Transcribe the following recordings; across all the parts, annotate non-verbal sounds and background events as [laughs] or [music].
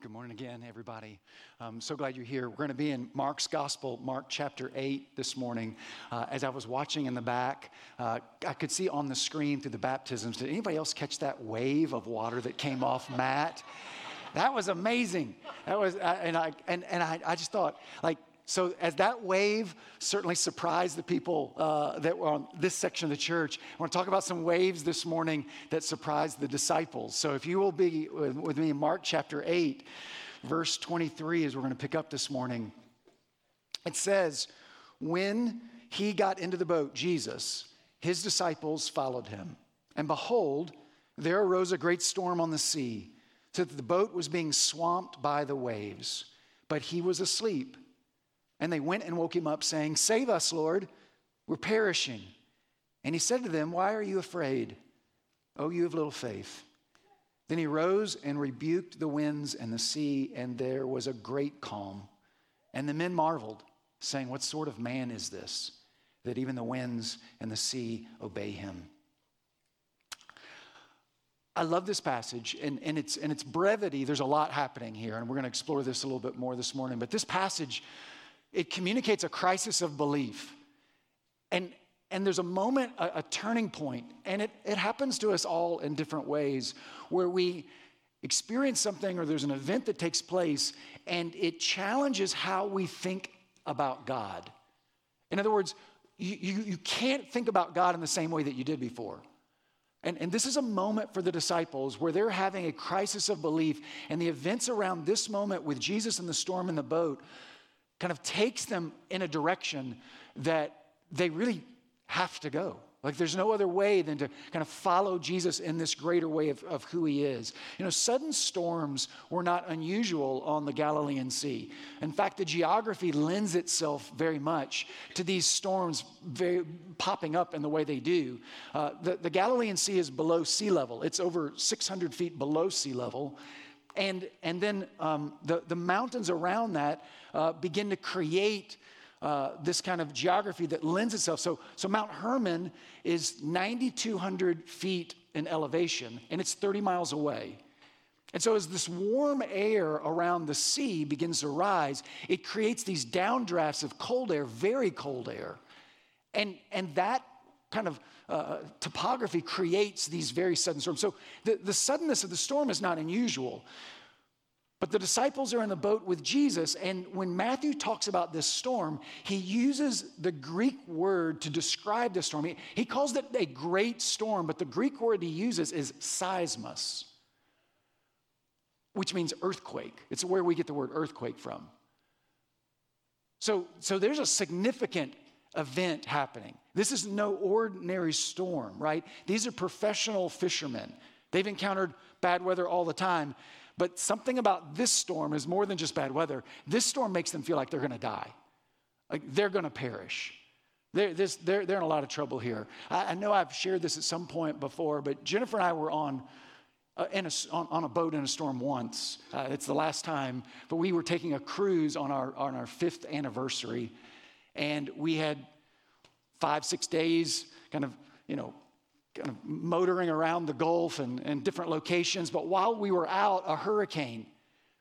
Good morning again, everybody. I'm so glad you're here. We're going to be in Mark's Gospel, Mark chapter 8 this morning. Uh, as I was watching in the back, uh, I could see on the screen through the baptisms. Did anybody else catch that wave of water that came off Matt? That was amazing. That was, and I and, and I, I just thought, like, so, as that wave certainly surprised the people uh, that were on this section of the church, I want to talk about some waves this morning that surprised the disciples. So, if you will be with me in Mark chapter 8, verse 23, as we're going to pick up this morning, it says, When he got into the boat, Jesus, his disciples followed him. And behold, there arose a great storm on the sea, so that the boat was being swamped by the waves. But he was asleep. And they went and woke him up, saying, Save us, Lord, we're perishing. And he said to them, Why are you afraid? Oh, you have little faith. Then he rose and rebuked the winds and the sea, and there was a great calm. And the men marveled, saying, What sort of man is this, that even the winds and the sea obey him? I love this passage and, and, its, and its brevity. There's a lot happening here, and we're going to explore this a little bit more this morning. But this passage it communicates a crisis of belief. And, and there's a moment, a, a turning point, and it, it happens to us all in different ways where we experience something or there's an event that takes place and it challenges how we think about God. In other words, you, you, you, can't think about God in the same way that you did before. And, and this is a moment for the disciples where they're having a crisis of belief, and the events around this moment with Jesus and the storm in the boat kind of takes them in a direction that they really have to go. Like there's no other way than to kind of follow Jesus in this greater way of, of who he is. You know, sudden storms were not unusual on the Galilean Sea. In fact, the geography lends itself very much to these storms very, popping up in the way they do. Uh, the, the Galilean Sea is below sea level, it's over 600 feet below sea level. And, and then um, the, the mountains around that uh, begin to create uh, this kind of geography that lends itself. So, so Mount Hermon is 9,200 feet in elevation, and it's 30 miles away. And so, as this warm air around the sea begins to rise, it creates these downdrafts of cold air, very cold air. And, and that kind of uh, topography creates these very sudden storms. So the, the suddenness of the storm is not unusual. But the disciples are in the boat with Jesus, and when Matthew talks about this storm, he uses the Greek word to describe the storm. He, he calls it a great storm, but the Greek word he uses is seismos, which means earthquake. It's where we get the word earthquake from. So, so there's a significant event happening. This is no ordinary storm, right? These are professional fishermen. They've encountered bad weather all the time. But something about this storm is more than just bad weather. This storm makes them feel like they're going to die, like they're going to perish. They're, this, they're, they're in a lot of trouble here. I, I, know I've shared this at some point before, but Jennifer and I were on, uh, a, on, on, a boat in a storm once. Uh, it's the last time, but we were taking a cruise on our, on our fifth anniversary. And we had five, six days kind of, you know, kind of motoring around the Gulf and, and different locations. But while we were out, a hurricane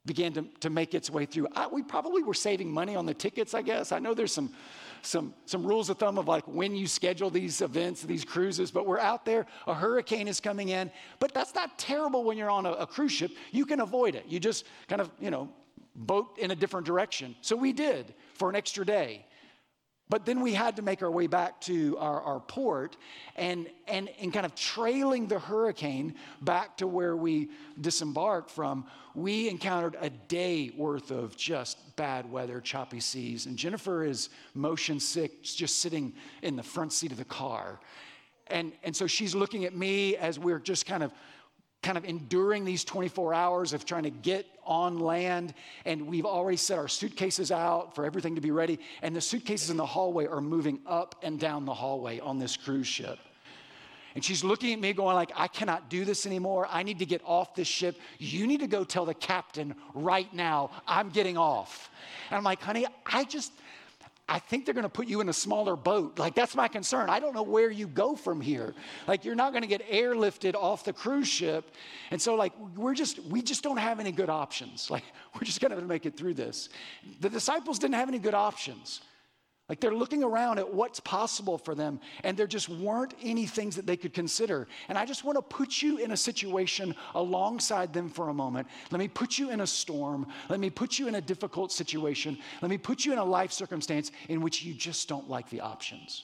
began to, to make its way through. I, we probably were saving money on the tickets, I guess. I know there's some, some, some rules of thumb of like when you schedule these events, these cruises, but we're out there, a hurricane is coming in. But that's not terrible when you're on a, a cruise ship. You can avoid it. You just kind of, you know, boat in a different direction. So we did for an extra day. But then we had to make our way back to our, our port and, and, and kind of trailing the hurricane back to where we disembarked from, we encountered a day worth of just bad weather, choppy seas. And Jennifer is motion sick, just sitting in the front seat of the car. And, and so she's looking at me as we're just kind of kind of enduring these 24 hours of trying to get on land. And we've already set our suitcases out for everything to be ready. And the suitcases in the hallway are moving up and down the hallway on this cruise ship. And she's looking at me going like, I cannot do this anymore. I need to get off this ship. You need to go tell the captain right now, I'm getting off. And I'm like, honey, I just, I think they're going to put you in a smaller boat. Like, that's my concern. I don't know where you go from here. Like, you're not going to get airlifted off the cruise ship. And so, like, we're just, we just don't have any good options. Like, [laughs] we're just going to make it through this. The disciples didn't have any good options. Like they're looking around at what's possible for them, and there just weren't any things that they could consider. And I just want to put you in a situation alongside them for a moment. Let me put you in a storm. Let me put you in a difficult situation. Let me put you in a life circumstance in which you just don't like the options.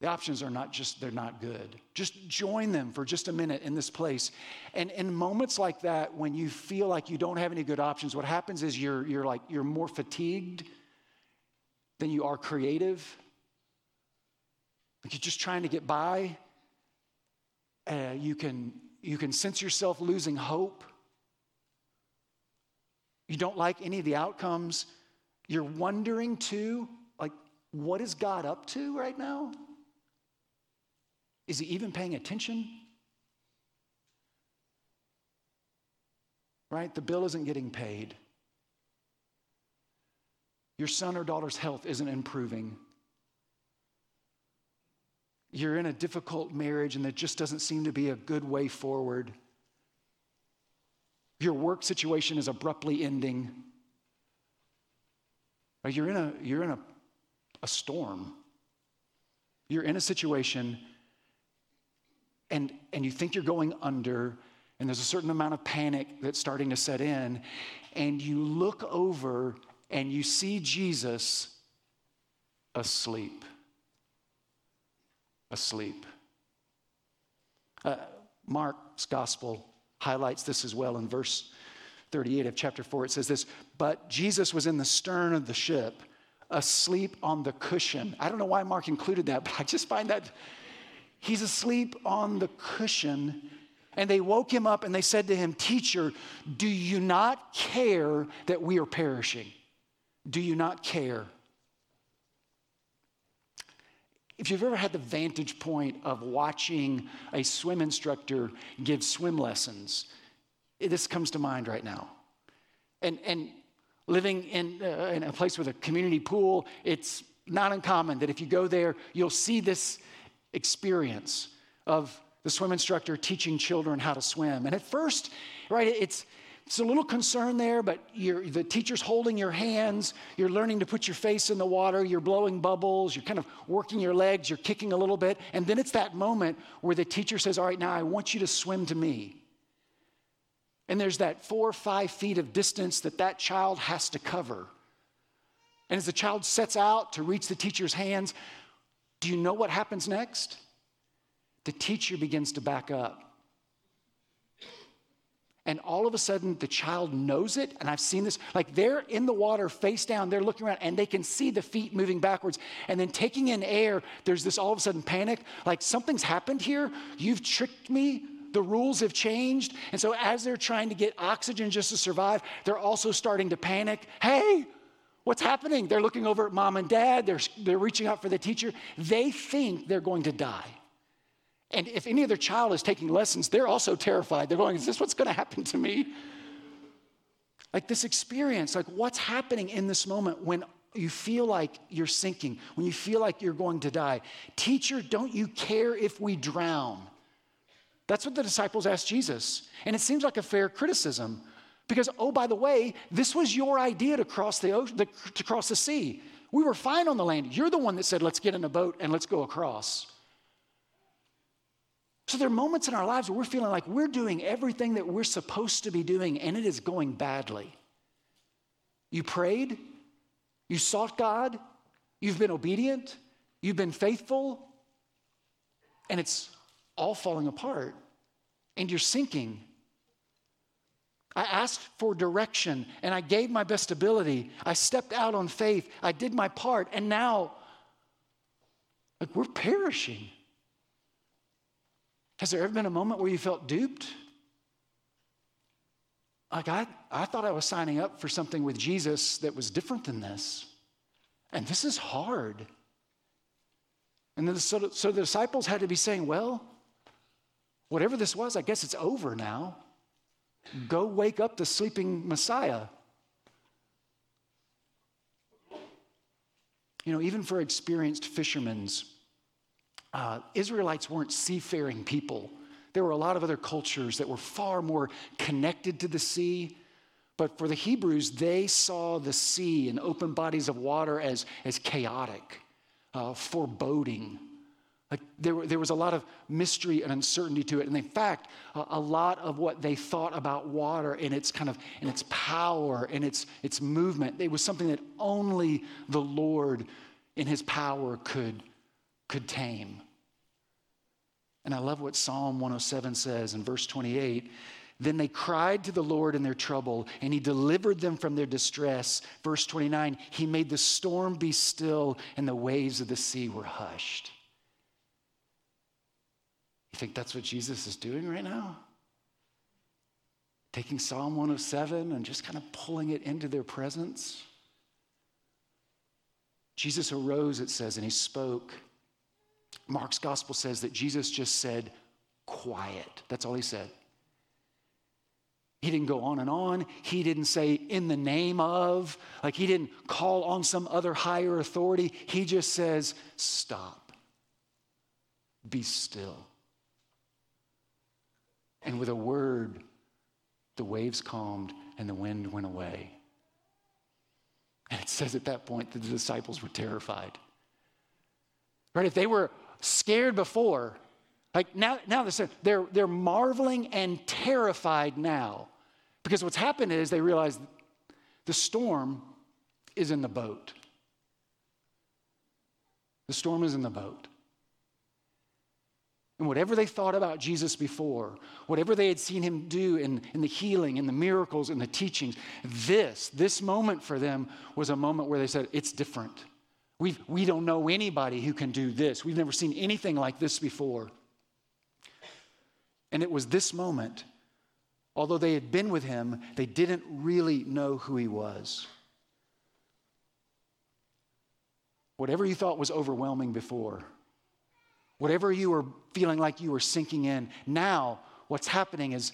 The options are not just, they're not good. Just join them for just a minute in this place. And in moments like that, when you feel like you don't have any good options, what happens is you're, you're like, you're more fatigued than you are creative. Like you're just trying to get by. Uh, you, can, you can sense yourself losing hope. You don't like any of the outcomes. You're wondering too, like, what is God up to right now? Is he even paying attention? Right? The bill isn't getting paid. Your son or daughter's health isn't improving. You're in a difficult marriage and there just doesn't seem to be a good way forward. Your work situation is abruptly ending. You're in a, you're in a, a storm. You're in a situation and, and you think you're going under, and there's a certain amount of panic that's starting to set in, and you look over and you see Jesus asleep. Asleep. Uh, Mark's gospel highlights this as well in verse 38 of chapter 4. It says this But Jesus was in the stern of the ship, asleep on the cushion. I don't know why Mark included that, but I just find that He's asleep on the cushion. And they woke him up and they said to him, Teacher, do you not care that we are perishing? Do you not care? If you've ever had the vantage point of watching a swim instructor give swim lessons, this comes to mind right now. And, and living in, uh, in a place with a community pool, it's not uncommon that if you go there, you'll see this experience of the swim instructor teaching children how to swim. And at first, right, it's it's a little concern there, but you're the teacher's holding your hands. You're learning to put your face in the water. You're blowing bubbles. You're kind of working your legs. You're kicking a little bit. And then it's that moment where the teacher says, All right, now I want you to swim to me. And there's that four or five feet of distance that that child has to cover. And as the child sets out to reach the teacher's hands, do you know what happens next? The teacher begins to back up. And all of a sudden, the child knows it. And I've seen this. Like they're in the water, face down, they're looking around, and they can see the feet moving backwards. And then taking in air, there's this all of a sudden panic like something's happened here. You've tricked me. The rules have changed. And so, as they're trying to get oxygen just to survive, they're also starting to panic. Hey, What's happening? They're looking over at mom and dad, they're, they're reaching out for the teacher. They think they're going to die. And if any other child is taking lessons, they're also terrified. They're going, Is this what's going to happen to me? Like this experience, like what's happening in this moment when you feel like you're sinking, when you feel like you're going to die. Teacher, don't you care if we drown? That's what the disciples asked Jesus. And it seems like a fair criticism. Because, oh, by the way, this was your idea to cross the, ocean, to cross the sea. We were fine on the land. You're the one that said, let's get in a boat and let's go across. So there are moments in our lives where we're feeling like we're doing everything that we're supposed to be doing and it is going badly. You prayed, you sought God, you've been obedient, you've been faithful, and it's all falling apart and you're sinking I asked for direction and I gave my best ability. I stepped out on faith. I did my part. And now, like, we're perishing. Has there ever been a moment where you felt duped? Like, I, I thought I was signing up for something with Jesus that was different than this. And this is hard. And then so, so the disciples had to be saying, well, whatever this was, I guess it's over now. Go wake up the sleeping Messiah. You know, even for experienced fishermen, uh, Israelites weren't seafaring people. There were a lot of other cultures that were far more connected to the sea. But for the Hebrews, they saw the sea and open bodies of water as, as chaotic, uh, foreboding. Like there, there was a lot of mystery and uncertainty to it. And in fact, a, a lot of what they thought about water and its kind of and its power and its, its movement, it was something that only the Lord in his power could, could tame. And I love what Psalm 107 says in verse 28. Then they cried to the Lord in their trouble, and he delivered them from their distress. Verse 29 He made the storm be still, and the waves of the sea were hushed. You think that's what Jesus is doing right now? Taking Psalm 107 and just kind of pulling it into their presence? Jesus arose, it says, and he spoke. Mark's gospel says that Jesus just said, quiet. That's all he said. He didn't go on and on. He didn't say, in the name of, like he didn't call on some other higher authority. He just says, stop, be still. And with a word, the waves calmed and the wind went away. And it says at that point that the disciples were terrified. Right? If they were scared before. Like now, now they're, they're, they're marveling and terrified now. Because what's happened is they realize the storm is in the boat. The storm is in the boat. And whatever they thought about Jesus before, whatever they had seen him do in, in the healing and the miracles and the teachings, this, this moment for them was a moment where they said, it's different. We've, we don't know anybody who can do this. We've never seen anything like this before. And it was this moment, although they had been with him, they didn't really know who he was. Whatever you thought was overwhelming before, whatever you were feeling like you were sinking in, now what's happening is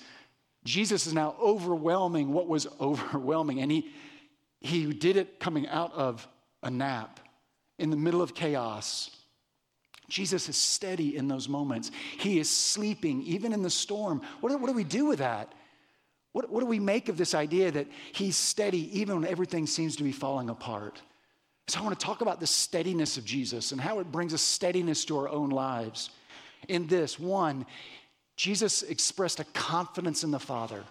Jesus is now overwhelming what was [laughs] overwhelming. And he, he did it coming out of a nap in the middle of chaos. Jesus is steady in those moments. He is sleeping, even in the storm. What do, what do we do with that? What, what do we make of this idea that he's steady even when everything seems to be falling apart? So, I want to talk about the steadiness of Jesus and how it brings a steadiness to our own lives. In this, one, Jesus expressed a confidence in the Father.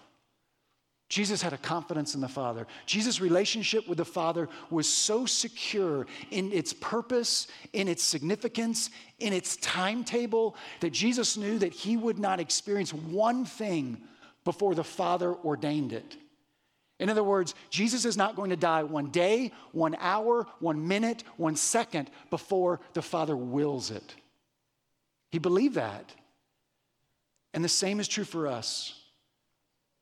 Jesus had a confidence in the Father. Jesus' relationship with the Father was so secure in its purpose, in its significance, in its timetable, that Jesus knew that he would not experience one thing before the Father ordained it. In other words, Jesus is not going to die one day, one hour, one minute, one second before the Father wills it. He believed that. And the same is true for us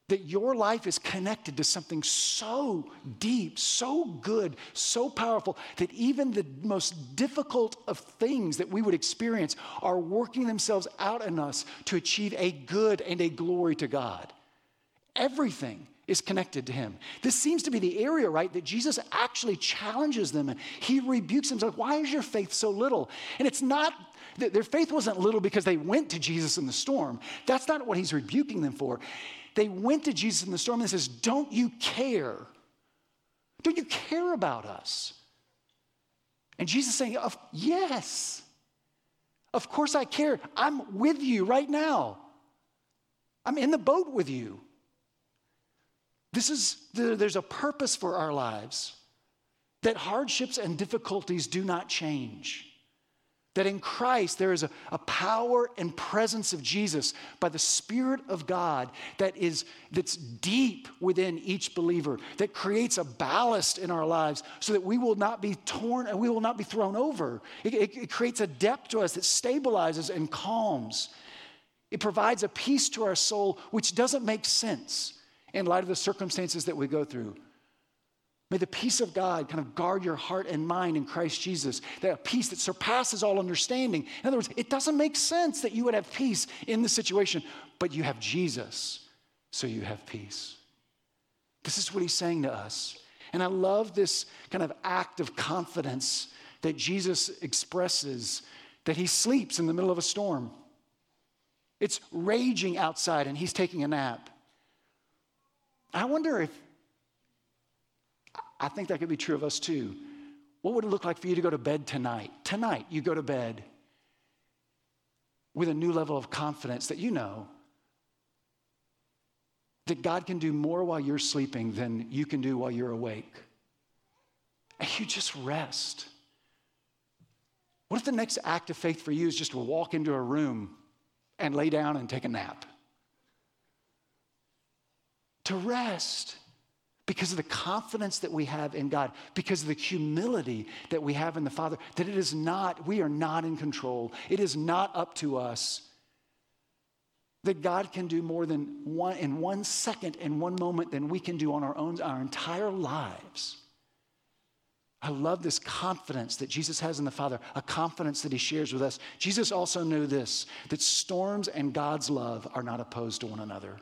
that your life is connected to something so deep, so good, so powerful that even the most difficult of things that we would experience are working themselves out in us to achieve a good and a glory to God. Everything is connected to him. This seems to be the area, right, that Jesus actually challenges them and he rebukes them. Like, Why is your faith so little? And it's not their faith wasn't little because they went to Jesus in the storm. That's not what he's rebuking them for. They went to Jesus in the storm and says, Don't you care? Don't you care about us? And Jesus saying, of, Yes, of course I care. I'm with you right now. I'm in the boat with you. This is, there's a purpose for our lives that hardships and difficulties do not change. That in Christ there is a, a, power and presence of Jesus by the Spirit of God that is that's deep within each believer, that creates a ballast in our lives so that we will not be torn and we will not be thrown over. It, it, it creates a depth to us that stabilizes and calms. It provides a peace to our soul which doesn't make sense in light of the circumstances that we go through. May the peace of God kind of guard your heart and mind in Christ Jesus, that peace that surpasses all understanding. In other words, it doesn't make sense that you would have peace in this situation, but you have Jesus, so you have peace. This is what he's saying to us. And I love this kind of act of confidence that Jesus expresses that he sleeps in the middle of a storm. It's raging outside and he's taking a nap. I wonder if, I think that could be true of us too. What would it look like for you to go to bed tonight? Tonight, you go to bed with a new level of confidence that you know that God can do more while you're sleeping than you can do while you're awake. And you just rest. What if the next act of faith for you is just to walk into a room and lay down and take a nap? To rest because of the confidence that we have in God, because of the humility that we have in the Father, that it is not, we are not in control. It is not up to us. That God can do more than one in one second, in one moment, than we can do on our own, our entire lives. I love this confidence that Jesus has in the Father, a confidence that he shares with us. Jesus also knew this that storms and God's love are not opposed to one another.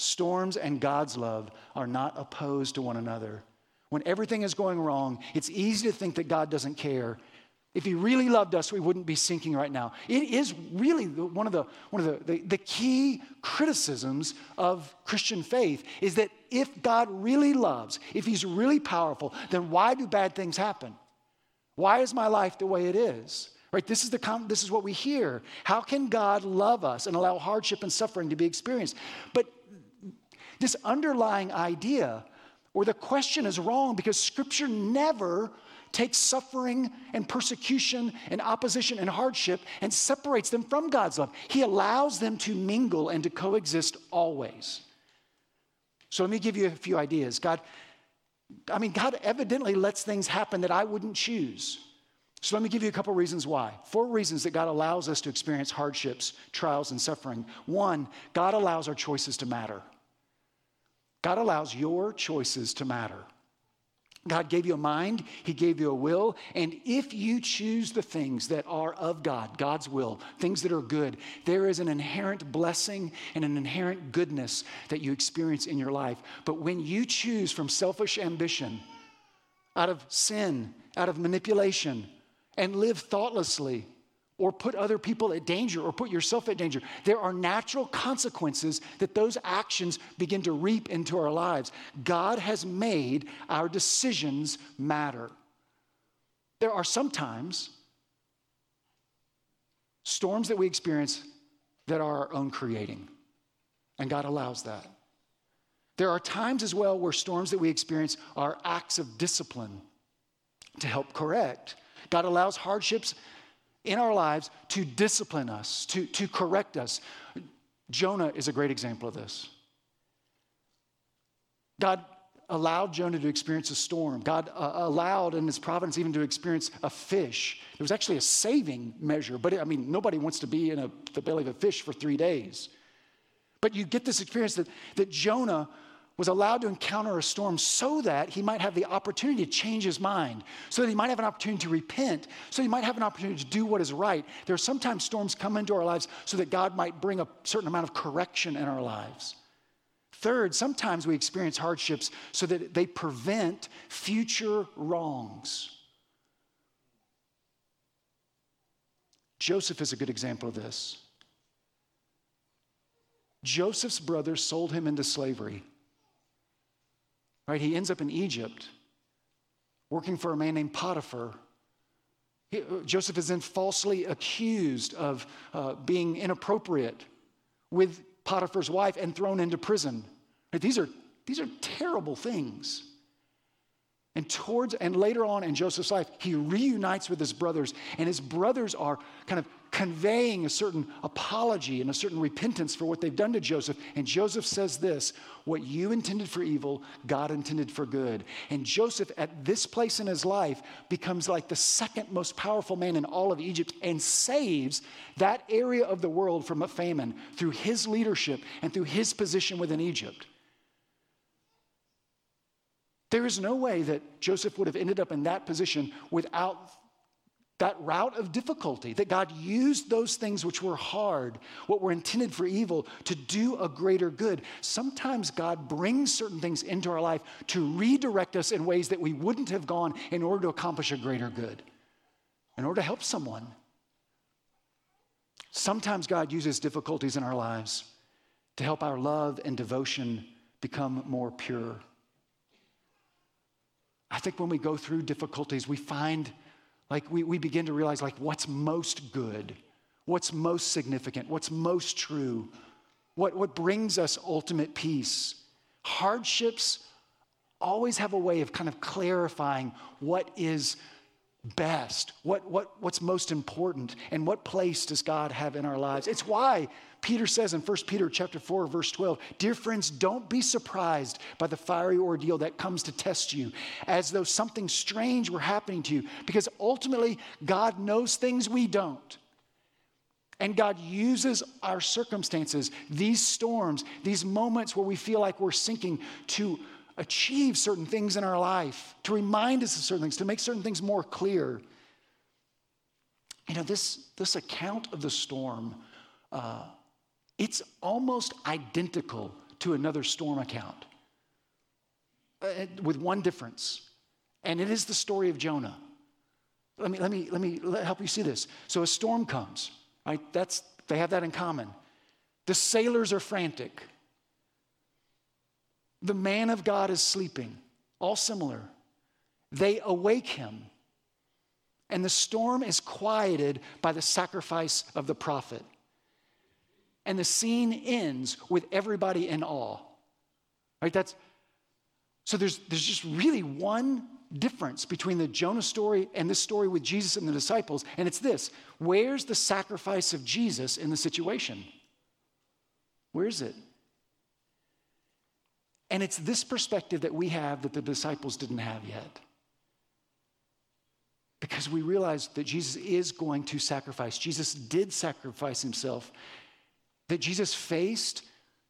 Storms and God's love are not opposed to one another. When everything is going wrong, it's easy to think that God doesn't care. If he really loved us, we wouldn't be sinking right now. It is really one of the, one of the, the, the key criticisms of Christian faith is that if God really loves, if he's really powerful, then why do bad things happen? Why is my life the way it is? Right? This is, the, this is what we hear. How can God love us and allow hardship and suffering to be experienced? But this underlying idea or the question is wrong because Scripture never takes suffering and persecution and opposition and hardship and separates them from God's love. He allows them to mingle and to coexist always. So let me give you a few ideas. God, I mean, God evidently lets things happen that I wouldn't choose. So let me give you a couple reasons why. Four reasons that God allows us to experience hardships, trials, and suffering. One, God allows our choices to matter. God allows your choices to matter. God gave you a mind, He gave you a will, and if you choose the things that are of God, God's will, things that are good, there is an inherent blessing and an inherent goodness that you experience in your life. But when you choose from selfish ambition, out of sin, out of manipulation, and live thoughtlessly, or put other people at danger or put yourself at danger. There are natural consequences that those actions begin to reap into our lives. God has made our decisions matter. There are sometimes storms that we experience that are our own creating, and God allows that. There are times as well where storms that we experience are acts of discipline to help correct. God allows hardships in our lives to discipline us, to, to correct us. Jonah is a great example of this. God allowed Jonah to experience a storm. God uh, allowed in his providence even to experience a fish. It was actually a saving measure, but it, I mean, nobody wants to be in a, the belly of a fish for three days. But you get this experience that, that Jonah was allowed to encounter a storm so that he might have the opportunity to change his mind, so that he might have an opportunity to repent, so he might have an opportunity to do what is right. There are sometimes storms come into our lives so that God might bring a certain amount of correction in our lives. Third, sometimes we experience hardships so that they prevent future wrongs. Joseph is a good example of this. Joseph's brothers sold him into slavery. Right? He ends up in Egypt working for a man named Potiphar. He, Joseph is then falsely accused of uh, being inappropriate with Potiphar's wife and thrown into prison. Right? These, are, these are terrible things. And towards and later on in Joseph's life, he reunites with his brothers, and his brothers are kind of conveying a certain apology and a certain repentance for what they've done to Joseph. And Joseph says this what you intended for evil, God intended for good. And Joseph, at this place in his life, becomes like the second most powerful man in all of Egypt and saves that area of the world from a famine through his leadership and through his position within Egypt. There is no way that Joseph would have ended up in that position without that route of difficulty, that God used those things which were hard, what were intended for evil, to do a greater good. Sometimes God brings certain things into our life to redirect us in ways that we wouldn't have gone in order to accomplish a greater good, in order to help someone. Sometimes God uses difficulties in our lives to help our love and devotion become more pure. I think when we go through difficulties, we find like we, we begin to realize like what's most good, what's most significant, what's most true, what, what brings us ultimate peace. Hardships always have a way of kind of clarifying what is best, what, what, what's most important, and what place does God have in our lives. It's why Peter says in 1 Peter chapter 4, verse 12, Dear friends, don't be surprised by the fiery ordeal that comes to test you, as though something strange were happening to you, because ultimately God knows things we don't. And God uses our circumstances, these storms, these moments where we feel like we're sinking, to achieve certain things in our life, to remind us of certain things, to make certain things more clear. You know, this, this account of the storm, uh, it's almost identical to another storm account, uh, with one difference, and it is the story of Jonah. Let me, let me, let me help you see this. So a storm comes, right? That's, they have that in common. The sailors are frantic. The man of God is sleeping, all similar. They awake him, and the storm is quieted by the sacrifice of the prophet. And the scene ends with everybody in awe. Right? That's so there's there's just really one difference between the Jonah story and this story with Jesus and the disciples, and it's this: where's the sacrifice of Jesus in the situation? Where is it? And it's this perspective that we have that the disciples didn't have yet. Because we realize that Jesus is going to sacrifice. Jesus did sacrifice himself. That Jesus faced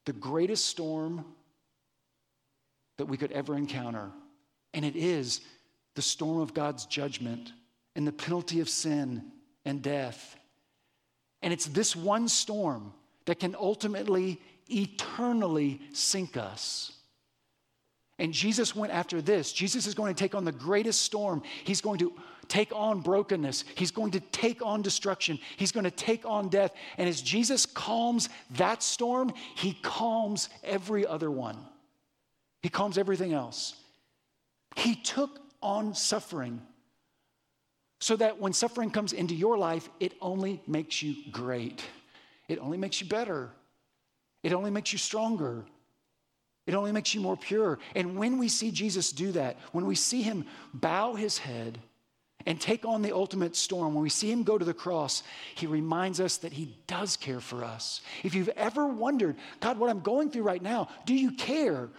the greatest storm that we could ever encounter. And it is the storm of God's judgment and the penalty of sin and death. And it's this one storm that can ultimately, eternally sink us. And Jesus went after this. Jesus is going to take on the greatest storm. He's going to take on brokenness. He's going to take on destruction. He's going to take on death. And as Jesus calms that storm, he calms every other one. He calms everything else. He took on suffering so that when suffering comes into your life, it only makes you great. It only makes you better. It only makes you stronger. It only makes you more pure. And when we see Jesus do that, when we see him bow his head and take on the ultimate storm, when we see him go to the cross, he reminds us that he does care for us. If you've ever wondered, God, what I'm going through right now, do you care?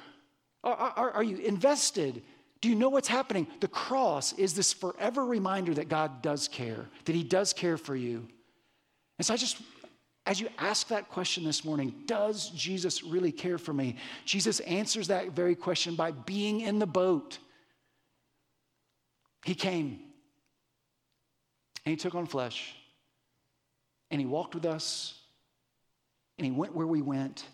Are, are, are you invested? Do you know what's happening? The cross is this forever reminder that God does care, that he does care for you. And so I just as you ask that question this morning, does Jesus really care for me? Jesus answers that very question by being in the boat. He came and he took on flesh and he walked with us and he went where we went.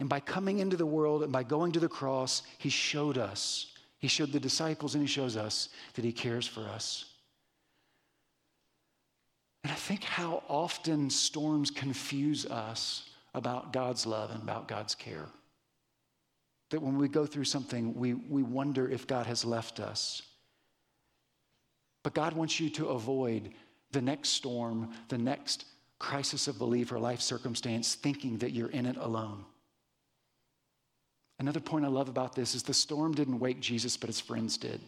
And by coming into the world and by going to the cross, he showed us, he showed the disciples, and he shows us that he cares for us. And I think how often storms confuse us about God's love and about God's care. That when we go through something, we, we wonder if God has left us. But God wants you to avoid the next storm, the next crisis of belief or life circumstance, thinking that you're in it alone. Another point I love about this is the storm didn't wake Jesus, but his friends did.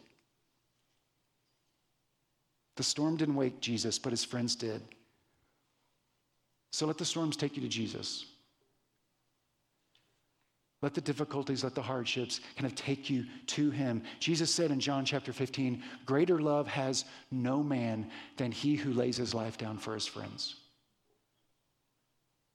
The storm didn't wake Jesus, but his friends did. So let the storms take you to Jesus. Let the difficulties, let the hardships kind of take you to him. Jesus said in John chapter 15, Greater love has no man than he who lays his life down for his friends.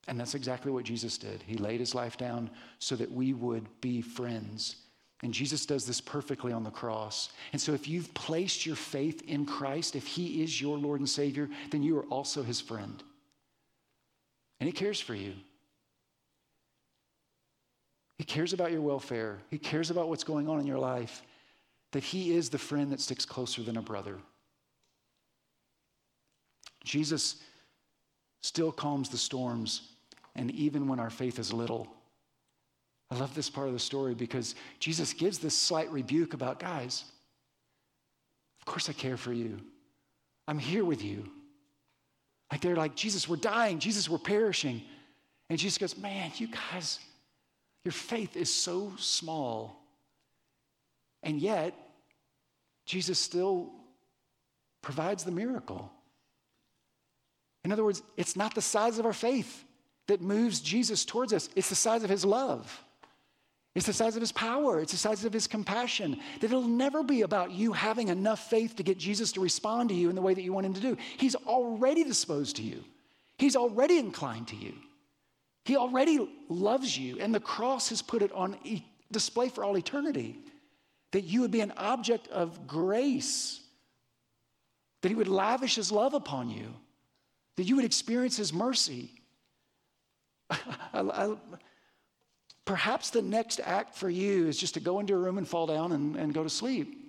And that's exactly what Jesus did. He laid his life down so that we would be friends. And Jesus does this perfectly on the cross. And so, if you've placed your faith in Christ, if He is your Lord and Savior, then you are also His friend. And He cares for you. He cares about your welfare, He cares about what's going on in your life, that He is the friend that sticks closer than a brother. Jesus still calms the storms, and even when our faith is little. I love this part of the story because Jesus gives this slight rebuke about, guys, of course I care for you. I'm here with you. Like they're like, Jesus, we're dying. Jesus, we're perishing. And Jesus goes, man, you guys, your faith is so small. And yet, Jesus still provides the miracle. In other words, it's not the size of our faith that moves Jesus towards us, it's the size of his love. It's the size of his power. It's the size of his compassion. That it'll never be about you having enough faith to get Jesus to respond to you in the way that you want him to do. He's already disposed to you, he's already inclined to you. He already loves you, and the cross has put it on e- display for all eternity. That you would be an object of grace, that he would lavish his love upon you, that you would experience his mercy. [laughs] I, I, Perhaps the next act for you is just to go into a room and fall down and, and go to sleep.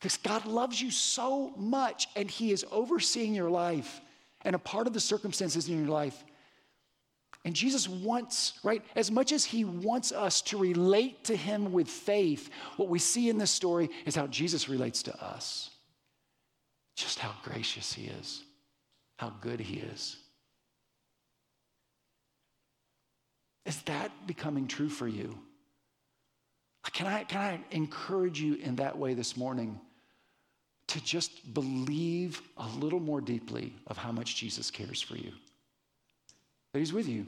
Because God loves you so much and He is overseeing your life and a part of the circumstances in your life. And Jesus wants, right, as much as He wants us to relate to Him with faith, what we see in this story is how Jesus relates to us. Just how gracious He is, how good He is. Is that becoming true for you? Can I, can I encourage you in that way this morning to just believe a little more deeply of how much Jesus cares for you? That He's with you,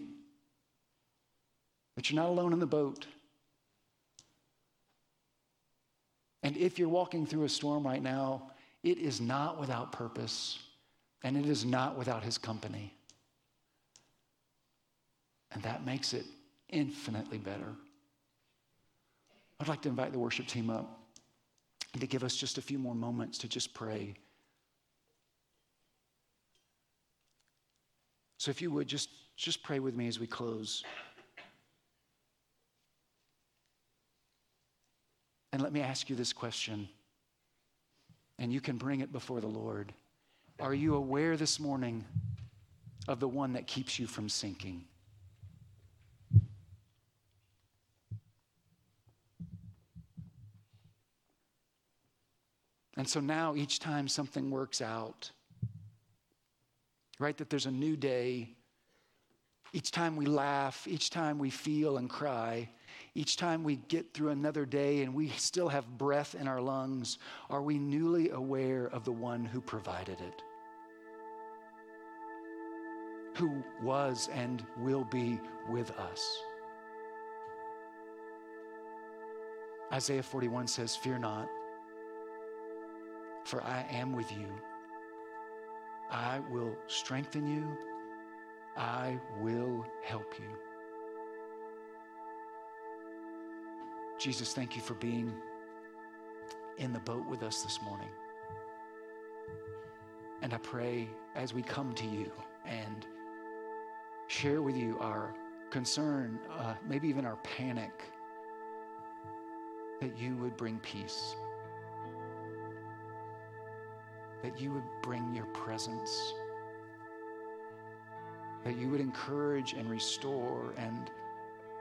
that you're not alone in the boat. And if you're walking through a storm right now, it is not without purpose and it is not without His company. And that makes it infinitely better. I'd like to invite the worship team up to give us just a few more moments to just pray. So if you would just just pray with me as we close. And let me ask you this question. And you can bring it before the Lord. Are you aware this morning of the one that keeps you from sinking? And so now, each time something works out, right, that there's a new day, each time we laugh, each time we feel and cry, each time we get through another day and we still have breath in our lungs, are we newly aware of the one who provided it? Who was and will be with us? Isaiah 41 says, Fear not for I am with you. I will strengthen you. I will help you. Jesus, thank you for being in the boat with us this morning. And I pray as we come to you and share with you our concern, uh, maybe even our panic, that you would bring peace that you would bring your presence, that you would encourage and restore, and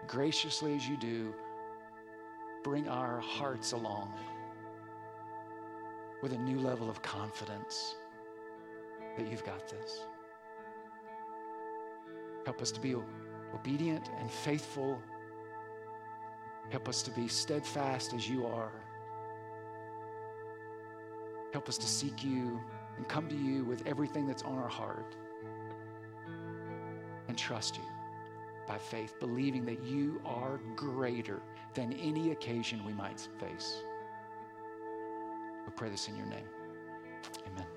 graciously as you do, bring our hearts along with a new level of confidence that you've got this. Help us to be obedient and faithful. Help us to be steadfast as you are. Help us to seek you and come to you with everything that's on our heart and trust you by faith, believing that you are greater than any occasion we might face. We pray this in your name. Amen.